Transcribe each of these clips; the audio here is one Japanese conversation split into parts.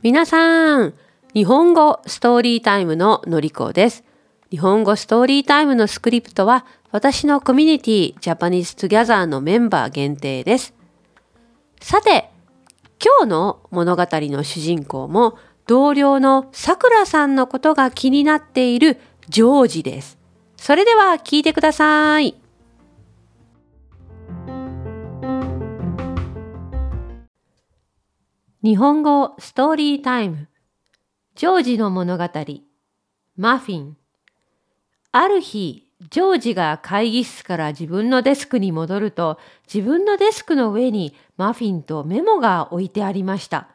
皆さん、日本語 Storytime ののりこです。日本語 Storytime のスクリプトは私のコミュニティ Japanese Together のメンバー限定です。さて、今日の物語の主人公も同僚のさくらさんのことが気になっているジョージです。それでは聞いてください。日本語ストーリータイム。ジョージの物語。マフィン。ある日ジョージが会議室から自分のデスクに戻ると自分のデスクの上にマフィンとメモが置いてありました。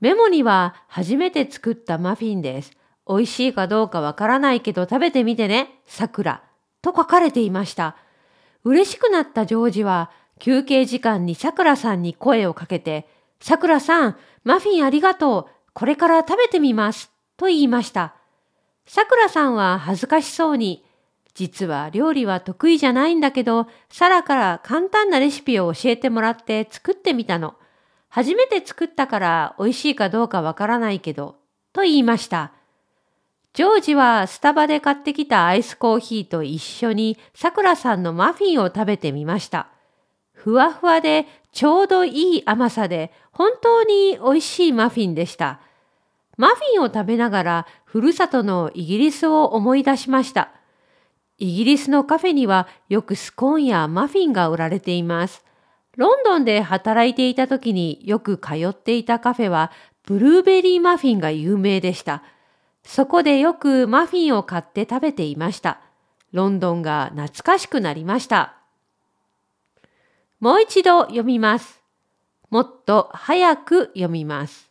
メモには初めて作ったマフィンです。美味しいかどうかわからないけど食べてみてねさくらと書かれていました。嬉しくなったジョージは休憩時間にさくらさんに声をかけてさくらさん、マフィンありがとう。これから食べてみます。と言いました。さくらさんは恥ずかしそうに、実は料理は得意じゃないんだけど、サラから簡単なレシピを教えてもらって作ってみたの。初めて作ったから美味しいかどうかわからないけど、と言いました。ジョージはスタバで買ってきたアイスコーヒーと一緒にさくらさんのマフィンを食べてみました。ふわふわでちょうどいい甘さで本当に美味しいマフィンでした。マフィンを食べながらふるさとのイギリスを思い出しました。イギリスのカフェにはよくスコーンやマフィンが売られています。ロンドンで働いていた時によく通っていたカフェはブルーベリーマフィンが有名でした。そこでよくマフィンを買って食べていました。ロンドンが懐かしくなりました。もう一度読みます。もっと早く読みます。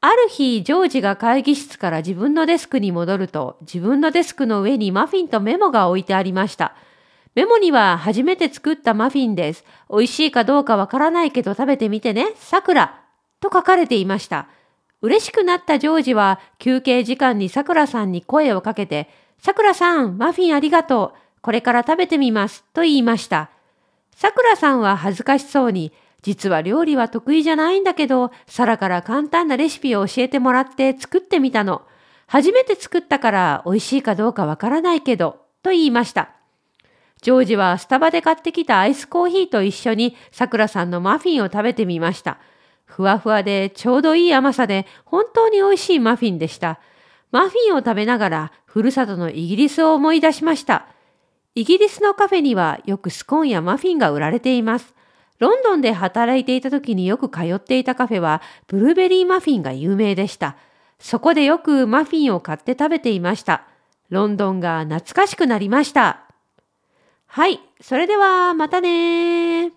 ある日、ジョージが会議室から自分のデスクに戻ると、自分のデスクの上にマフィンとメモが置いてありました。メモには初めて作ったマフィンです。美味しいかどうかわからないけど食べてみてね。さくら。と書かれていました。嬉しくなったジョージは休憩時間にさくらさんに声をかけて、さくらさん、マフィンありがとう。これから食べてみます。と言いました。さくらさんは恥ずかしそうに、実は料理は得意じゃないんだけど、サラから簡単なレシピを教えてもらって作ってみたの。初めて作ったから美味しいかどうかわからないけど、と言いました。ジョージはスタバで買ってきたアイスコーヒーと一緒にさくらさんのマフィンを食べてみました。ふわふわでちょうどいい甘さで本当に美味しいマフィンでした。マフィンを食べながらふるさとのイギリスを思い出しました。イギリスのカフェにはよくスコーンやマフィンが売られています。ロンドンで働いていた時によく通っていたカフェはブルーベリーマフィンが有名でした。そこでよくマフィンを買って食べていました。ロンドンが懐かしくなりました。はい、それではまたね